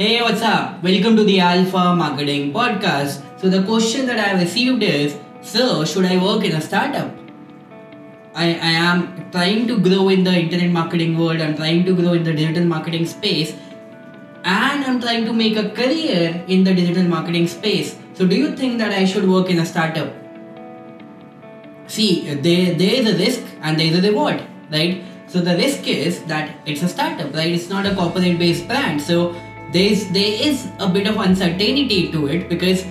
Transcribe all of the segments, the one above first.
Hey, what's up? Welcome to the Alpha Marketing Podcast. So, the question that I have received is Sir, should I work in a startup? I, I am trying to grow in the internet marketing world, I'm trying to grow in the digital marketing space, and I'm trying to make a career in the digital marketing space. So, do you think that I should work in a startup? See, there, there is a risk and there is a reward, right? So, the risk is that it's a startup, right? It's not a corporate based brand. So, there's there is a bit of uncertainty to it because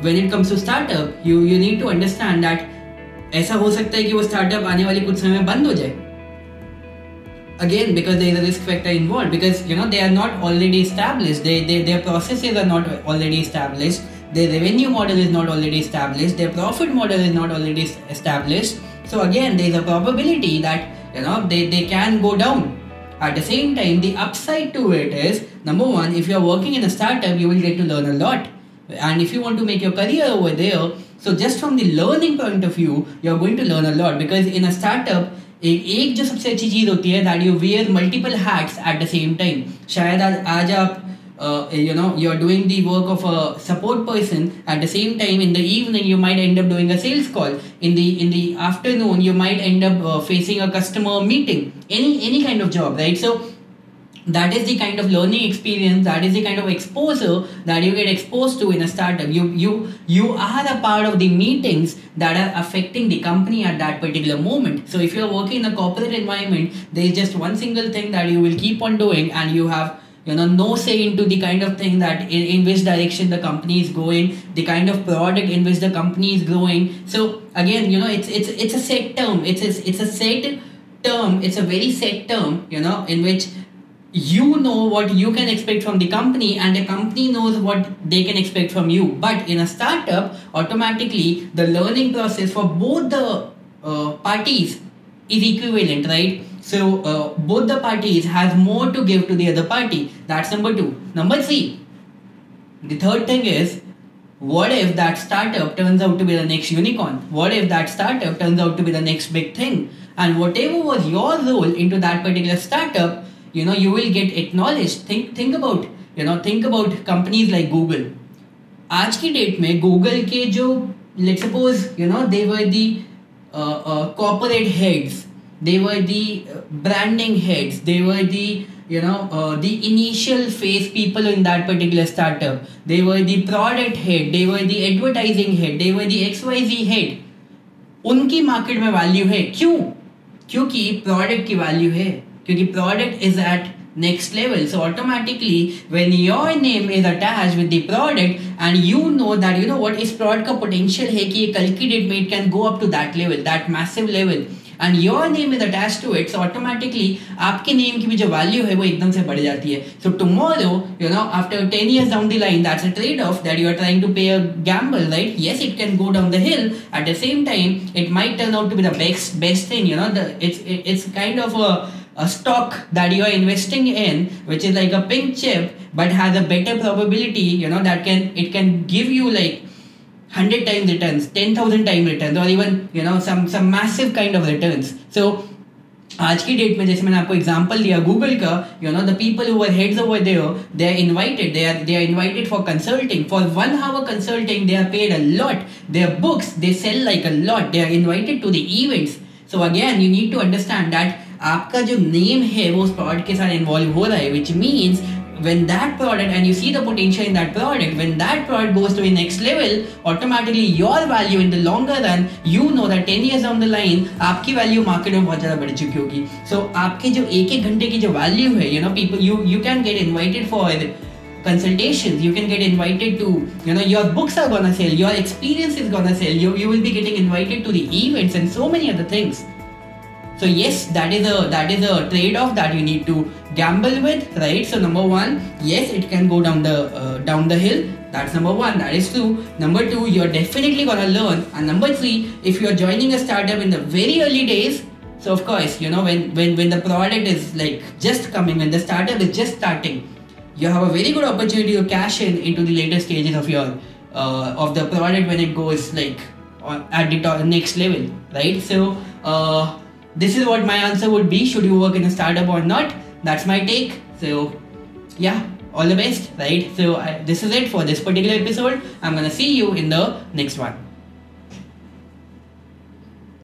when it comes to startup you you need to understand that ऐसा हो सकता है कि वो startup आने वाले कुछ समय में बंद हो जाए again because there is a risk factor involved because you know they are not already established they, they their processes are not already established their revenue model is not already established their profit model is not already established so again there is a probability that you know they, they can go down at the same time, the upside to it is number one, if you're working in a startup, you will get to learn a lot. And if you want to make your career over there, so just from the learning point of view, you're going to learn a lot because in a startup, एक जो सबसे अच्छी चीज़ होती है that you where multiple hats eight the same time शायद आज आप uh, you know you're doing the work of a support person. At the same time in the evening you might end up doing a sales call. In the in the afternoon you might end up uh, facing a customer meeting. Any any kind of job right? So that is the kind of learning experience that is the kind of exposure that you get exposed to in a startup. You you you are a part of the meetings that are affecting the company at that particular moment. So if you're working in a corporate environment there is just one single thing that you will keep on doing and you have you know no say into the kind of thing that in, in which direction the company is going the kind of product in which the company is growing. So again you know it's it's it's a set term. It's a, it's a set term. It's a very set term you know in which you know what you can expect from the company and the company knows what they can expect from you. But in a startup automatically the learning process for both the uh, parties is equivalent right so uh, both the parties has more to give to the other party. That's number two. Number three. The third thing is, what if that startup turns out to be the next unicorn? What if that startup turns out to be the next big thing? And whatever was your role into that particular startup, you know, you will get acknowledged. Think think about you know think about companies like Google. आज की date में Google के जो let suppose you no they were the corporate heads they were the uh, branding heads they were the you know uh, the initial phase people in that particular startup they were the product head they were the advertising head they were the xyz head उनकी market में value है क्यों क्योंकि product की value है क्योंकि product is at next level so automatically when your name is attached with the product and you know that you know what is product का potential है कि ये कल की डेट में it can go up to that level that massive level and your name is attach to it so automatically आपके name की भी जो वैल्यू है, वो एकदम से बढ़ जाती है। So tomorrow you know after ten years down the line that's a trade off that you are trying to pay a gamble right yes it can go down the hill at the same time it might turn out to be the best best thing you know the it's it's kind of a a stock that you are investing in, which is like a pink chip, but has a better probability, you know, that can, it can give you, like hundred time return ten thousand time return और even you know some some massive kind of returns so आज की date में जैसे मैंने आपको example दिया Google का you know the people who are heads over there they are invited they are they are invited for consulting for one hour consulting they are paid a lot their books they sell like a lot they are invited to the events so again you need to understand that आपका जो name है, वो उस product के साथ involve हो रहा है which means when that product and you see the potential in that product when that product goes to the next level automatically your value in the longer run you know that 10 years down the line आपकी value market में बहुत ज़्यादा बढ़ चुकी होगी सो so, आपके जो एक एक घंटे की जो वैल्यू है you know people you you can get invited for consultations you can get invited to you know your books are gonna sell your experience is gonna sell you you will be getting invited to the events and so many other things so yes that is a that is a trade-off that you need to gamble with right? So number one yes it can go down the uh, down the hill. That's number one. That is true number two you're definitely gonna learn. And number three if you're joining a startup in the very early days so of course you know when when when the product is like just coming when the startup is just starting you have a very good opportunity to cash in into the later stages of your uh, of the product when it goes like at the next level right? So uh, this is what my answer would be. Should you work in a startup or not that's my take. So yeah all the best right? So I, this is it for this particular episode. I'm gonna see you in the next one